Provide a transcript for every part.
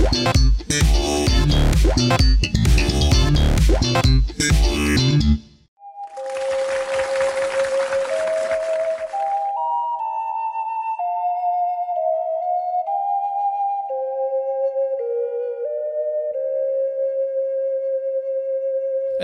哎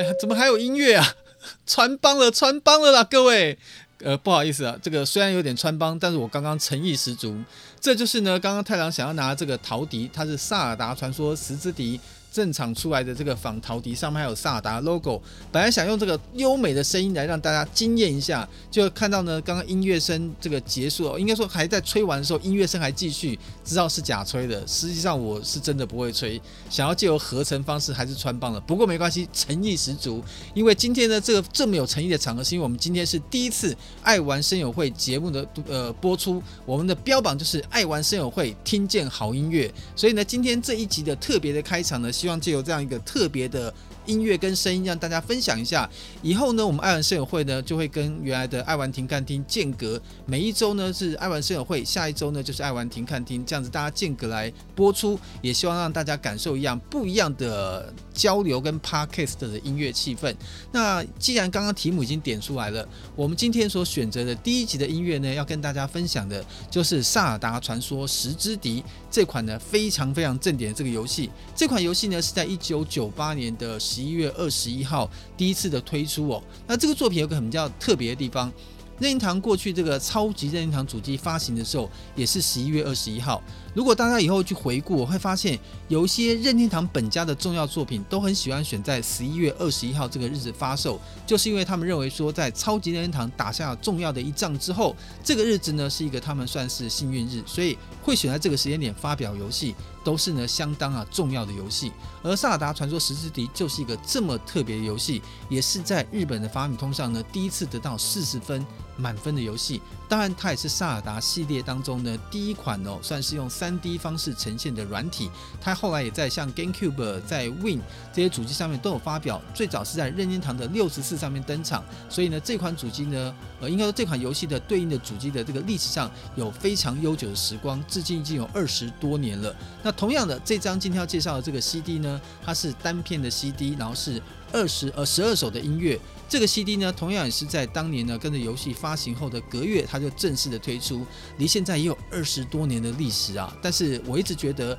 呀，怎么还有音乐啊？穿帮了，穿帮了啦，各位。呃，不好意思啊，这个虽然有点穿帮，但是我刚刚诚意十足。这就是呢，刚刚太郎想要拿这个陶笛，它是萨尔达传说十之笛。正常出来的这个仿陶笛上面还有萨达 logo，本来想用这个优美的声音来让大家惊艳一下，就看到呢，刚刚音乐声这个结束了，应该说还在吹完的时候，音乐声还继续，知道是假吹的。实际上我是真的不会吹，想要借由合成方式还是穿帮了。不过没关系，诚意十足。因为今天呢，这个这么有诚意的场合，是因为我们今天是第一次爱玩声友会节目的呃播出，我们的标榜就是爱玩声友会，听见好音乐。所以呢，今天这一集的特别的开场呢。希望借由这样一个特别的音乐跟声音，让大家分享一下。以后呢，我们爱玩声友会呢，就会跟原来的爱玩停看厅间隔，每一周呢是爱玩声友会，下一周呢就是爱玩停看厅，这样子大家间隔来播出，也希望让大家感受一样不一样的交流跟 Podcast 的音乐气氛。那既然刚刚题目已经点出来了，我们今天所选择的第一集的音乐呢，要跟大家分享的就是《萨尔达传说：十之笛》这款呢非常非常正点的这个游戏。这款游戏呢。是在一九九八年的十一月二十一号第一次的推出哦。那这个作品有个很比较特别的地方，任天堂过去这个超级任天堂主机发行的时候也是十一月二十一号。如果大家以后去回顾，我会发现有一些任天堂本家的重要作品都很喜欢选在十一月二十一号这个日子发售，就是因为他们认为说，在超级任天堂打下重要的一仗之后，这个日子呢是一个他们算是幸运日，所以会选在这个时间点发表游戏，都是呢相当啊重要的游戏。而《萨达传说：十之笛》就是一个这么特别的游戏，也是在日本的发米通上呢第一次得到四十分满分的游戏。当然，它也是萨尔达系列当中呢第一款哦，算是用三 D 方式呈现的软体。它后来也在像 GameCube、在 Win 这些主机上面都有发表。最早是在任天堂的六十四上面登场。所以呢，这款主机呢，呃，应该说这款游戏的对应的主机的这个历史上有非常悠久的时光，至今已经有二十多年了。那同样的，这张今天要介绍的这个 CD 呢，它是单片的 CD，然后是二十呃十二首的音乐。这个 CD 呢，同样也是在当年呢，跟着游戏发行后的隔月，它就正式的推出，离现在也有二十多年的历史啊。但是我一直觉得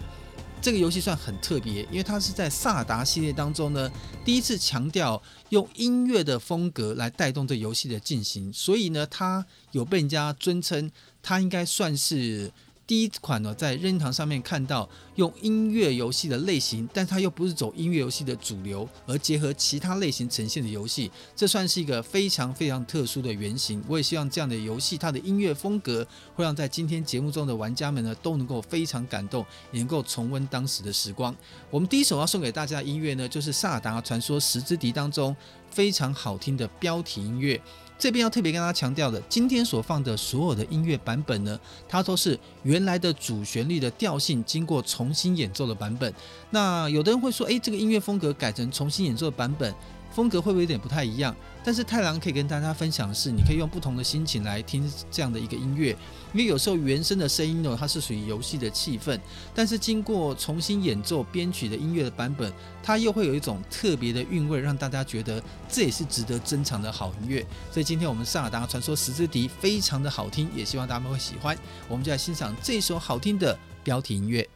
这个游戏算很特别，因为它是在萨达系列当中呢，第一次强调用音乐的风格来带动这游戏的进行，所以呢，它有被人家尊称，它应该算是。第一款呢，在任天堂上面看到用音乐游戏的类型，但它又不是走音乐游戏的主流，而结合其他类型呈现的游戏，这算是一个非常非常特殊的原型。我也希望这样的游戏，它的音乐风格会让在今天节目中的玩家们呢，都能够非常感动，也能够重温当时的时光。我们第一首要送给大家的音乐呢，就是《萨达传说：十之笛》当中非常好听的标题音乐。这边要特别跟大家强调的，今天所放的所有的音乐版本呢，它都是原来的主旋律的调性经过重新演奏的版本。那有的人会说，诶，这个音乐风格改成重新演奏的版本。风格会不会有点不太一样？但是太郎可以跟大家分享的是，你可以用不同的心情来听这样的一个音乐，因为有时候原声的声音呢，它是属于游戏的气氛，但是经过重新演奏编曲的音乐的版本，它又会有一种特别的韵味，让大家觉得这也是值得珍藏的好音乐。所以今天我们萨尔达传说十之笛非常的好听，也希望大家会喜欢。我们就来欣赏这首好听的标题音乐。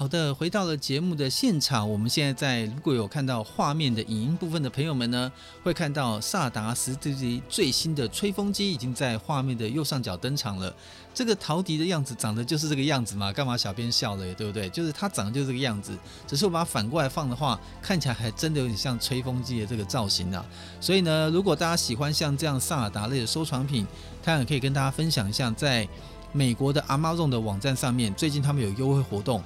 好的，回到了节目的现场。我们现在在，如果有看到画面的影音部分的朋友们呢，会看到萨达十字敌最新的吹风机已经在画面的右上角登场了。这个陶笛的样子长得就是这个样子嘛？干嘛小编笑了，对不对？就是它长得就是这个样子，只是我把它反过来放的话，看起来还真的有点像吹风机的这个造型啊。所以呢，如果大家喜欢像这样萨尔达类的收藏品，当然可以跟大家分享一下，在美国的 Amazon 的网站上面，最近他们有优惠活动。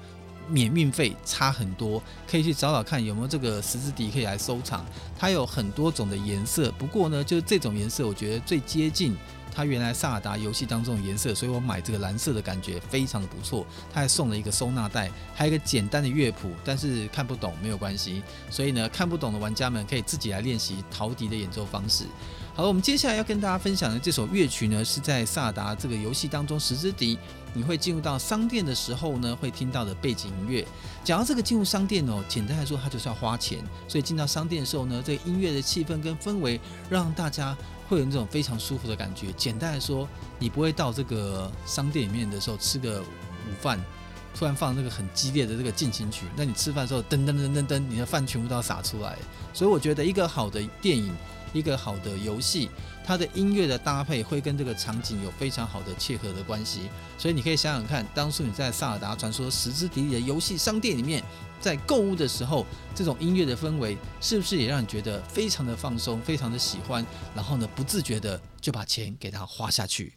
免运费差很多，可以去找找看有没有这个十字笛可以来收藏。它有很多种的颜色，不过呢，就是这种颜色我觉得最接近它原来萨尔达游戏当中的颜色，所以我买这个蓝色的感觉非常的不错。它还送了一个收纳袋，还有一个简单的乐谱，但是看不懂没有关系。所以呢，看不懂的玩家们可以自己来练习陶笛的演奏方式。好了，我们接下来要跟大家分享的这首乐曲呢，是在萨尔达这个游戏当中十字笛。你会进入到商店的时候呢，会听到的背景音乐。讲到这个进入商店哦，简单来说，它就是要花钱。所以进到商店的时候呢，这个音乐的气氛跟氛围，让大家会有那种非常舒服的感觉。简单来说，你不会到这个商店里面的时候吃个午饭，突然放那个很激烈的这个进行曲，那你吃饭的时候噔噔噔噔噔，你的饭全部都要洒出来。所以我觉得一个好的电影。一个好的游戏，它的音乐的搭配会跟这个场景有非常好的切合的关系，所以你可以想想看，当初你在《萨尔达传说：十之敌》的游戏商店里面，在购物的时候，这种音乐的氛围是不是也让你觉得非常的放松，非常的喜欢，然后呢，不自觉的就把钱给它花下去。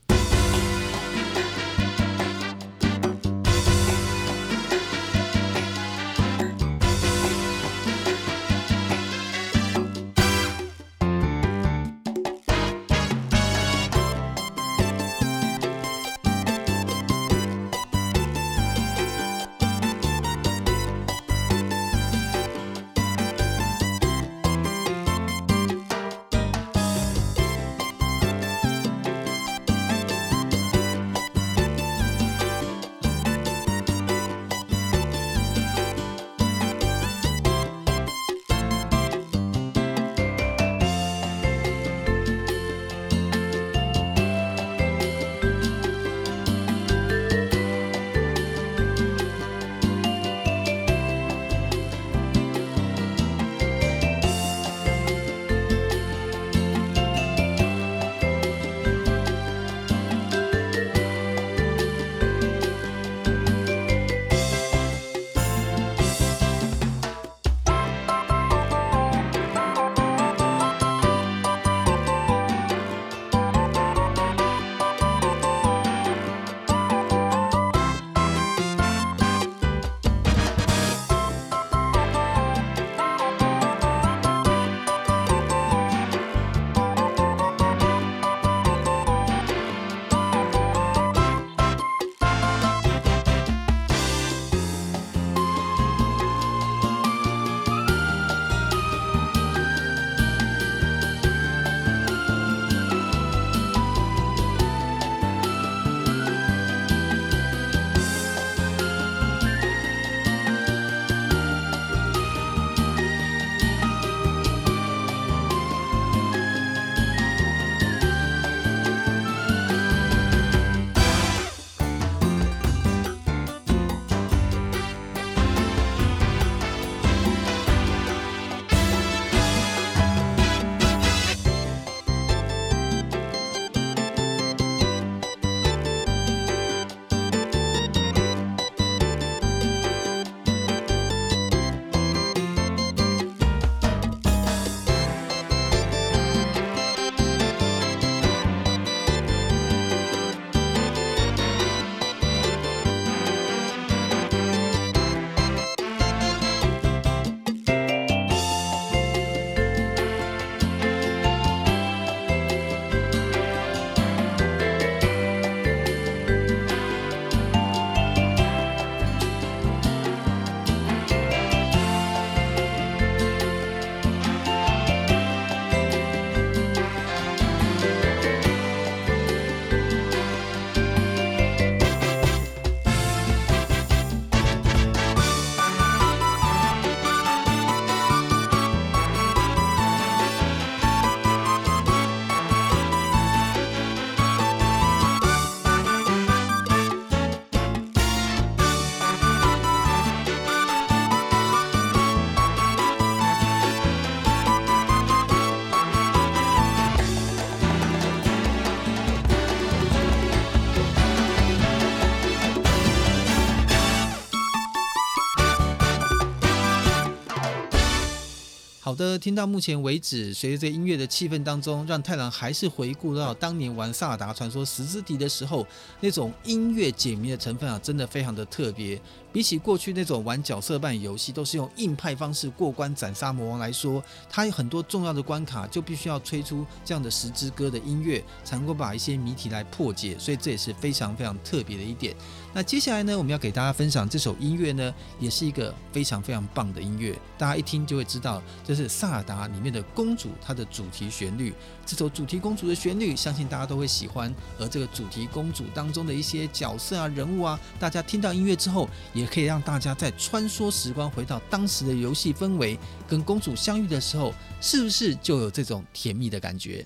的，听到目前为止，随着音乐的气氛当中，让太郎还是回顾到当年玩《萨尔达传说：十字笛》的时候，那种音乐解谜的成分啊，真的非常的特别。比起过去那种玩角色扮演游戏都是用硬派方式过关斩杀魔王来说，它有很多重要的关卡就必须要吹出这样的十之歌的音乐，才能够把一些谜题来破解。所以这也是非常非常特别的一点。那接下来呢，我们要给大家分享这首音乐呢，也是一个非常非常棒的音乐，大家一听就会知道这是萨尔达里面的公主她的主题旋律。这首主题公主的旋律，相信大家都会喜欢。而这个主题公主当中的一些角色啊、人物啊，大家听到音乐之后，也可以让大家在穿梭时光，回到当时的游戏氛围，跟公主相遇的时候，是不是就有这种甜蜜的感觉？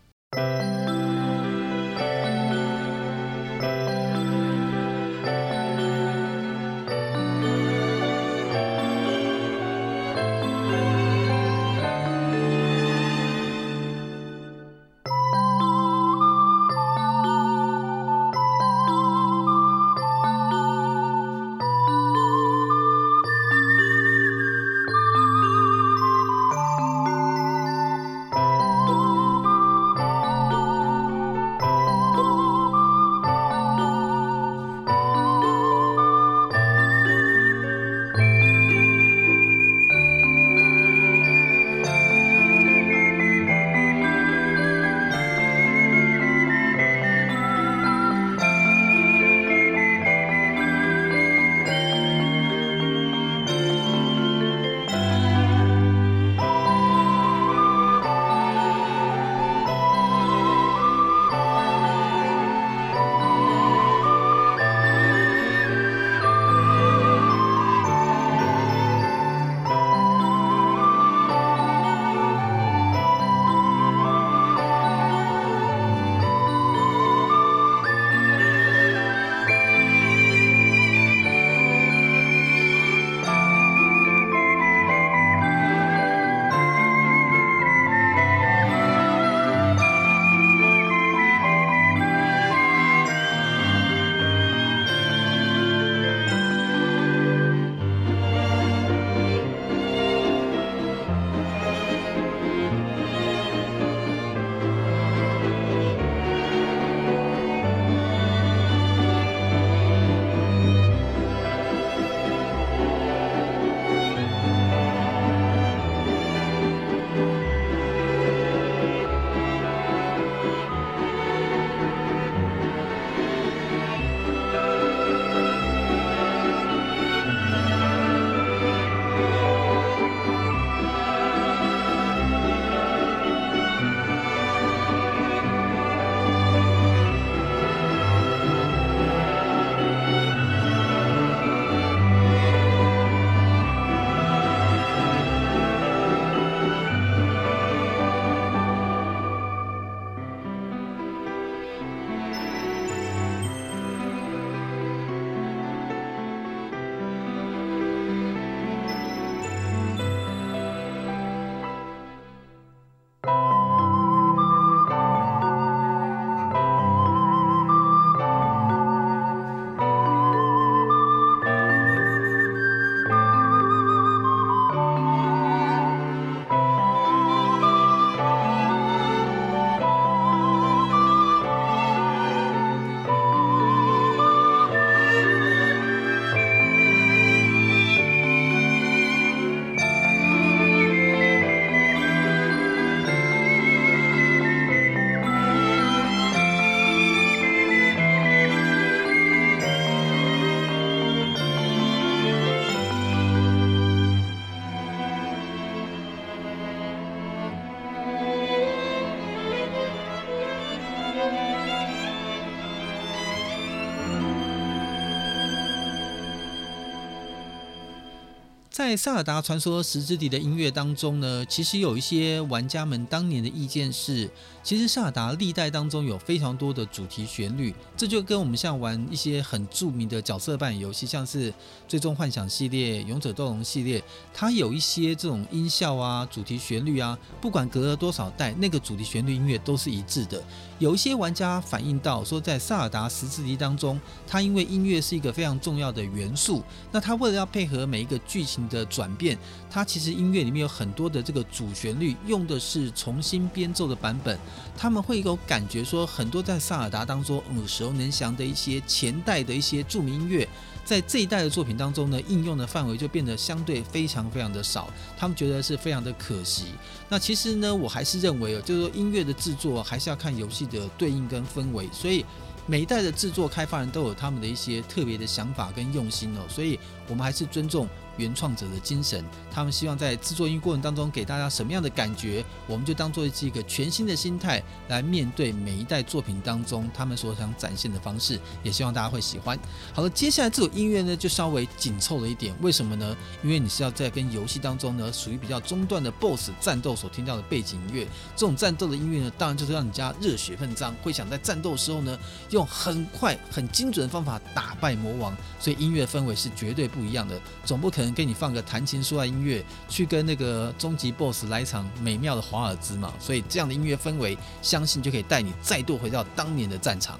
在《萨尔达传说：时之笛》的音乐当中呢，其实有一些玩家们当年的意见是，其实萨尔达历代当中有非常多的主题旋律，这就跟我们像玩一些很著名的角色扮演游戏，像是《最终幻想》系列、《勇者斗龙》系列，它有一些这种音效啊、主题旋律啊，不管隔了多少代，那个主题旋律音乐都是一致的。有一些玩家反映到说，在《萨尔达：时之笛》当中，它因为音乐是一个非常重要的元素，那它为了要配合每一个剧情。的转变，它其实音乐里面有很多的这个主旋律用的是重新编奏的版本，他们会有感觉说，很多在萨尔达当中耳熟能详的一些前代的一些著名音乐。在这一代的作品当中呢，应用的范围就变得相对非常非常的少，他们觉得是非常的可惜。那其实呢，我还是认为哦，就是说音乐的制作还是要看游戏的对应跟氛围，所以每一代的制作开发人都有他们的一些特别的想法跟用心哦，所以我们还是尊重。原创者的精神，他们希望在制作音过程当中给大家什么样的感觉，我们就当做是一个全新的心态来面对每一代作品当中他们所想展现的方式，也希望大家会喜欢。好了，接下来这首音乐呢就稍微紧凑了一点，为什么呢？因为你是要在跟游戏当中呢属于比较中段的 BOSS 战斗所听到的背景音乐，这种战斗的音乐呢，当然就是让你家热血奋张，会想在战斗的时候呢用很快很精准的方法打败魔王，所以音乐氛围是绝对不一样的，总不可能。给你放个谈情说爱音乐，去跟那个终极 BOSS 来一场美妙的华尔兹嘛，所以这样的音乐氛围，相信就可以带你再度回到当年的战场。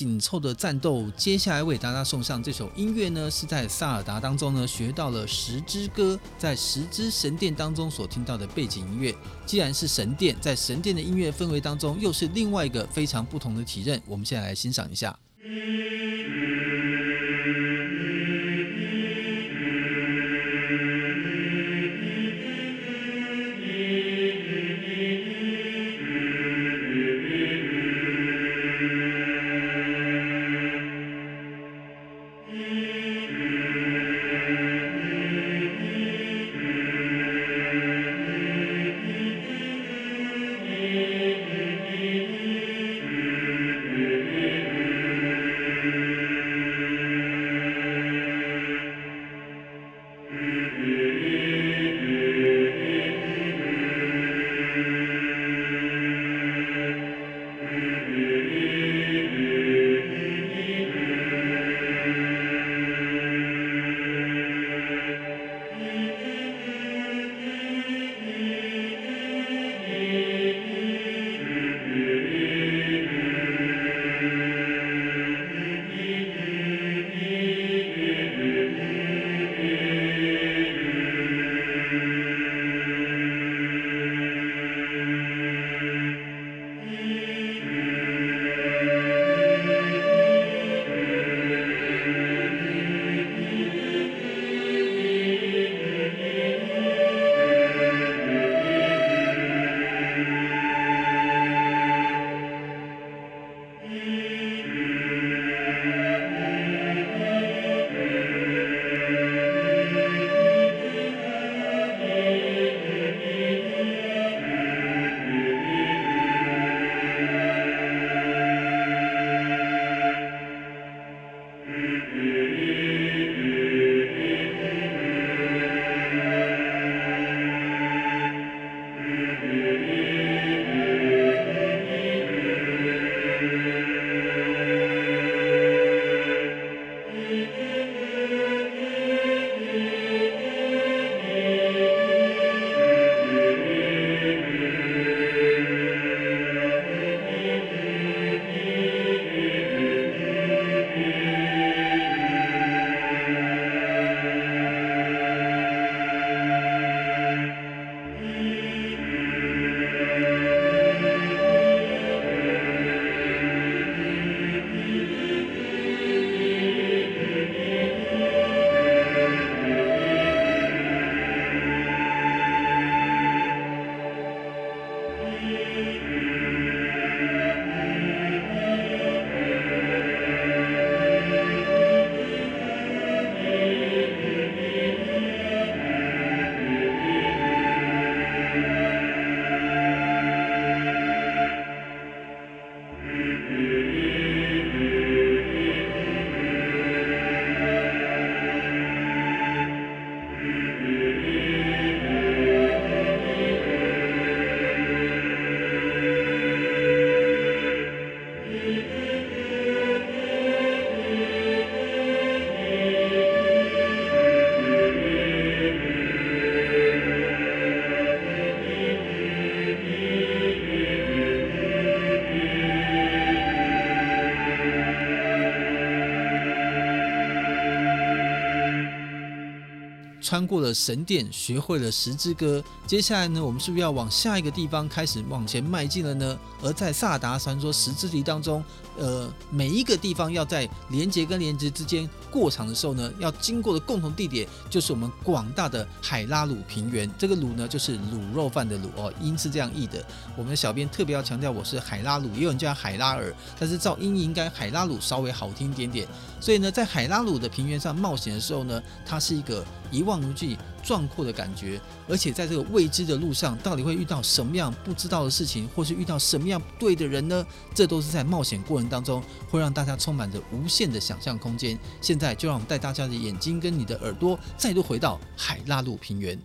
紧凑的战斗，接下来为大家送上这首音乐呢，是在萨尔达当中呢学到了十支歌，在十支神殿当中所听到的背景音乐。既然是神殿，在神殿的音乐氛围当中，又是另外一个非常不同的体验。我们现在来欣赏一下。穿过了神殿，学会了十之歌。接下来呢，我们是不是要往下一个地方开始往前迈进了呢？而在萨达传说十之题当中，呃，每一个地方要在连接跟连接之间过场的时候呢，要经过的共同地点就是我们广大的海拉鲁平原。这个鲁呢，就是卤肉饭的卤哦，音是这样译的。我们的小编特别要强调，我是海拉鲁，也有人叫海拉尔，但是照音应该海拉鲁稍微好听一点点。所以呢，在海拉鲁的平原上冒险的时候呢，它是一个一望无际、壮阔的感觉，而且在这个未知的路上，到底会遇到什么样不知道的事情，或是遇到什么样对的人呢？这都是在冒险过程当中，会让大家充满着无限的想象空间。现在就让我们带大家的眼睛跟你的耳朵，再度回到海拉鲁平原。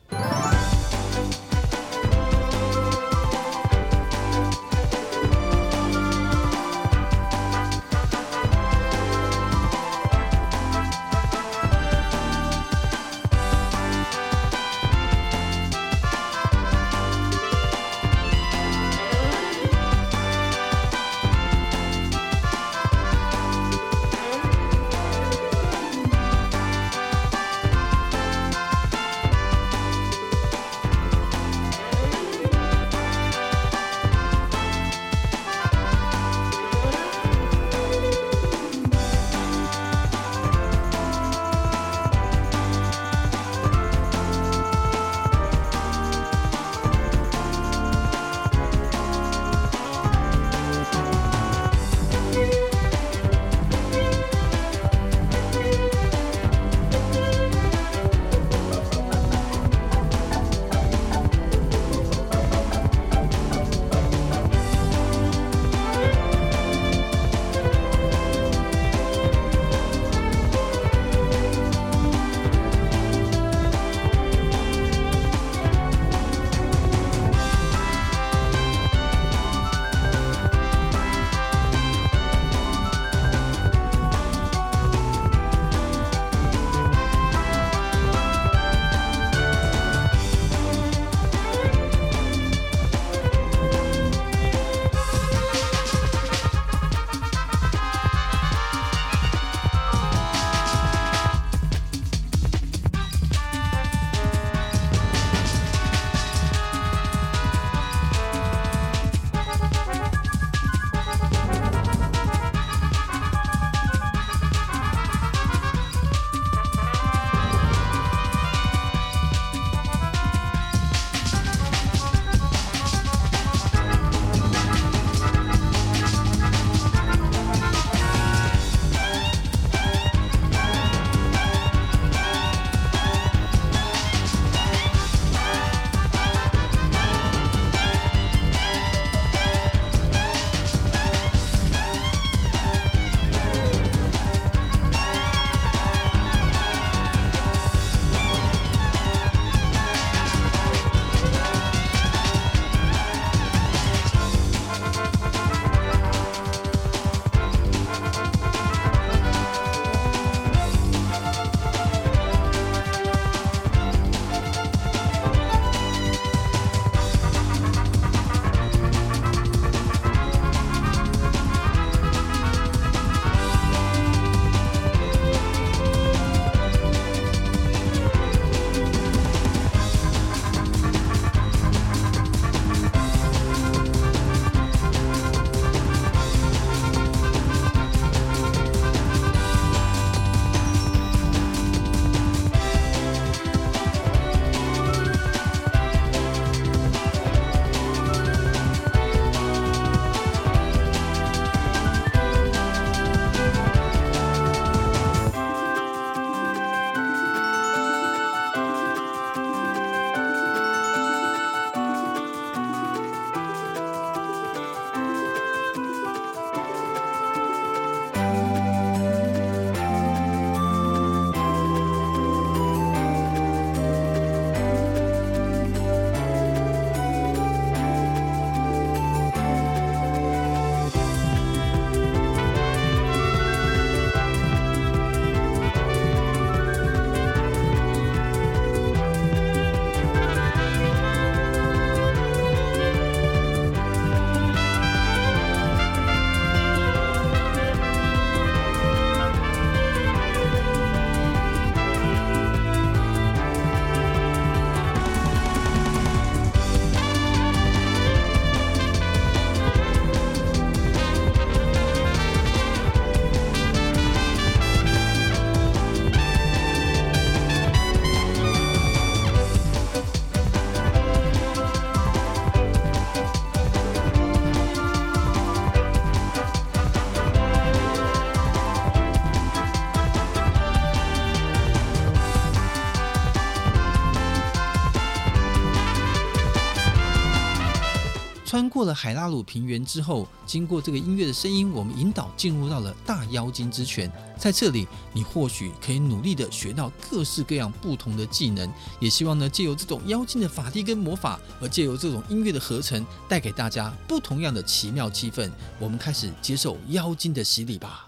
过了海拉鲁平原之后，经过这个音乐的声音，我们引导进入到了大妖精之泉。在这里，你或许可以努力的学到各式各样不同的技能，也希望呢，借由这种妖精的法力跟魔法，而借由这种音乐的合成，带给大家不同样的奇妙气氛。我们开始接受妖精的洗礼吧。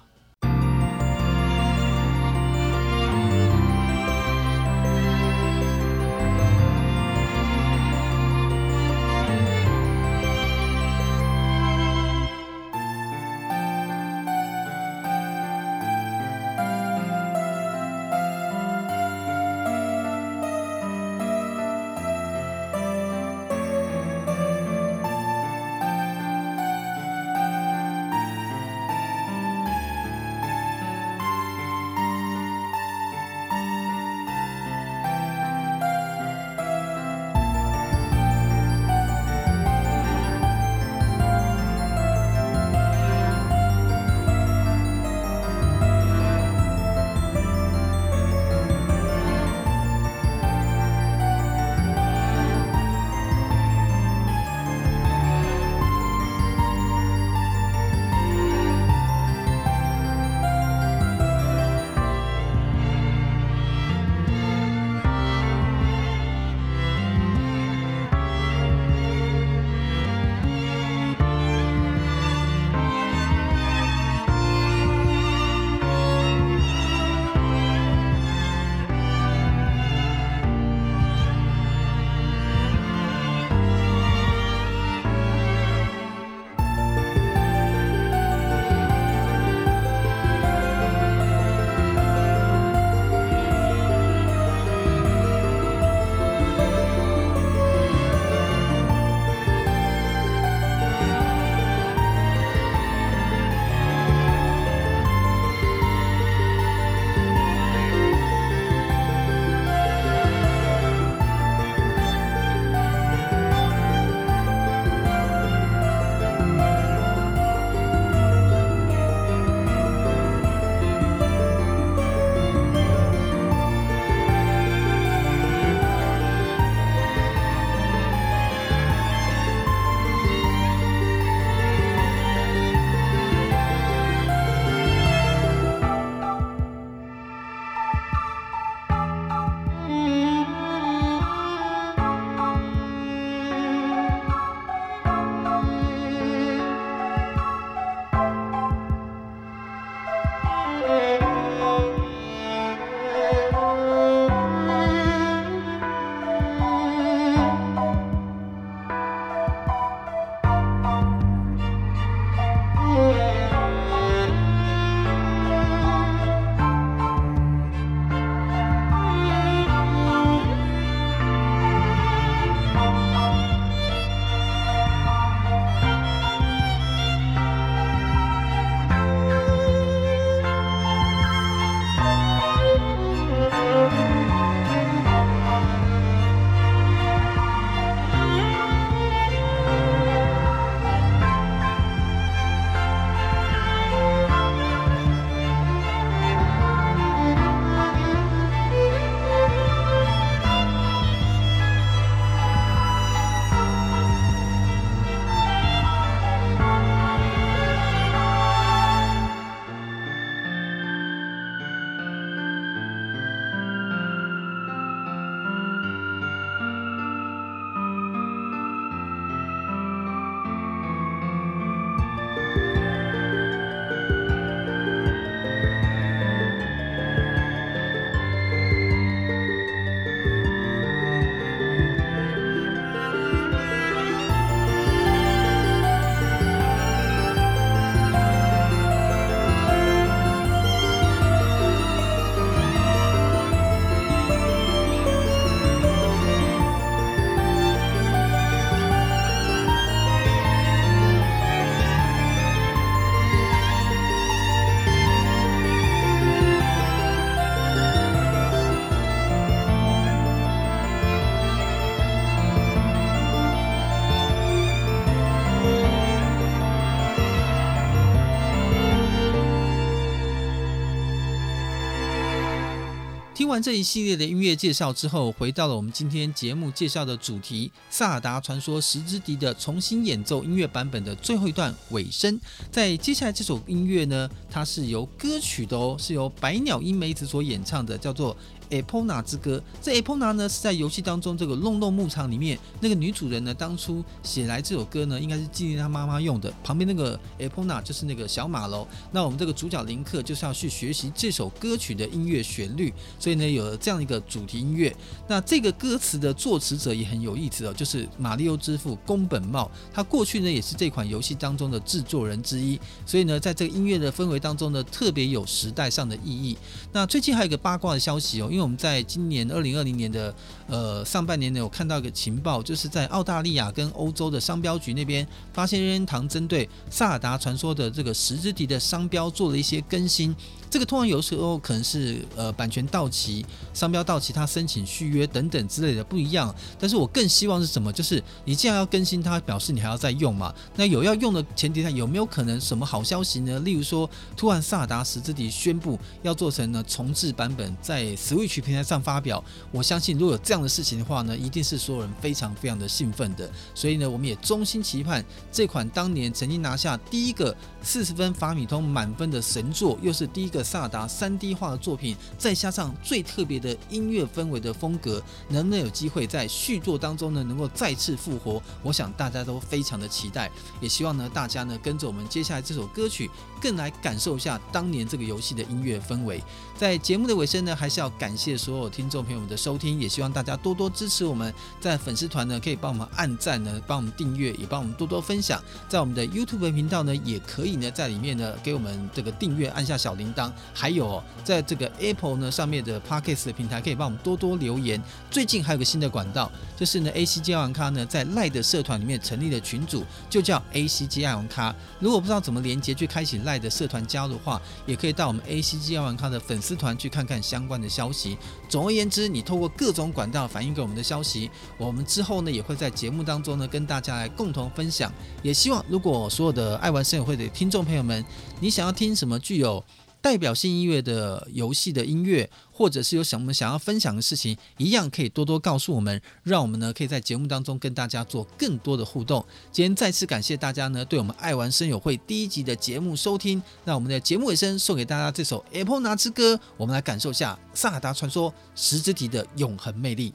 听完这一系列的音乐介绍之后，回到了我们今天节目介绍的主题《萨达传说：时之笛》的重新演奏音乐版本的最后一段尾声。在接下来这首音乐呢，它是由歌曲的哦，是由百鸟樱梅子所演唱的，叫做。《Epona 之歌》这 Epona 呢是在游戏当中这个弄弄牧场里面那个女主人呢当初写来这首歌呢应该是纪念她妈妈用的。旁边那个 Epona 就是那个小马喽。那我们这个主角林克就是要去学习这首歌曲的音乐旋律，所以呢有了这样一个主题音乐。那这个歌词的作词者也很有意思哦，就是马里奥之父宫本茂，他过去呢也是这款游戏当中的制作人之一，所以呢在这个音乐的氛围当中呢特别有时代上的意义。那最近还有一个八卦的消息哦，因为我们在今年二零二零年的呃上半年呢，有看到一个情报，就是在澳大利亚跟欧洲的商标局那边，发现任天堂针对《萨尔达传说》的这个十字笛的商标做了一些更新。这个通常有时候可能是呃版权到期、商标到期，他申请续约等等之类的不一样。但是我更希望是什么？就是你既然要更新它，表示你还要再用嘛。那有要用的前提下，有没有可能什么好消息呢？例如说，突然萨达时之笛宣布要做成呢重制版本，在 Switch 平台上发表。我相信如果有这样的事情的话呢，一定是所有人非常非常的兴奋的。所以呢，我们也衷心期盼这款当年曾经拿下第一个四十分法米通满分的神作，又是第一个。萨达 3D 化的作品，再加上最特别的音乐氛围的风格，能不能有机会在续作当中呢，能够再次复活？我想大家都非常的期待，也希望呢大家呢跟着我们接下来这首歌曲，更来感受一下当年这个游戏的音乐氛围。在节目的尾声呢，还是要感谢所有听众朋友们的收听，也希望大家多多支持我们，在粉丝团呢可以帮我们按赞呢，帮我们订阅，也帮我们多多分享。在我们的 YouTube 频道呢，也可以呢在里面呢给我们这个订阅，按下小铃铛。还有在这个 Apple 呢上面的 Podcast 的平台，可以帮我们多多留言。最近还有个新的管道，就是呢 ACG 爱玩咖呢在赖的社团里面成立的群组，就叫 ACG 爱玩咖。如果不知道怎么连接去开启赖的社团加入的话，也可以到我们 ACG 爱玩咖的粉丝团去看看相关的消息。总而言之，你透过各种管道反映给我们的消息，我们之后呢也会在节目当中呢跟大家来共同分享。也希望如果所有的爱玩声友会的听众朋友们，你想要听什么具有代表性音乐的游戏的音乐，或者是有什么想要分享的事情，一样可以多多告诉我们，让我们呢可以在节目当中跟大家做更多的互动。今天再次感谢大家呢对我们爱玩声友会第一集的节目收听。那我们的节目尾声送给大家这首《Epona 之歌》，我们来感受一下《萨达传说：时之笛》的永恒魅力。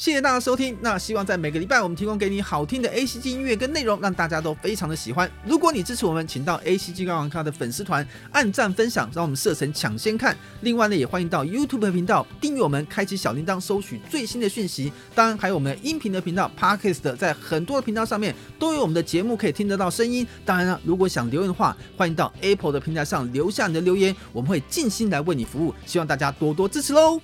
谢谢大家收听。那希望在每个礼拜我们提供给你好听的 ACG 音乐跟内容，让大家都非常的喜欢。如果你支持我们，请到 ACG 高玩咖的粉丝团按赞分享，让我们设成抢先看。另外呢，也欢迎到 YouTube 频道订阅我们，开启小铃铛，收取最新的讯息。当然，还有我们的音频的频道 Podcast，在很多的频道上面都有我们的节目可以听得到声音。当然了，如果想留言的话，欢迎到 Apple 的平台上留下你的留言，我们会尽心来为你服务。希望大家多多支持喽！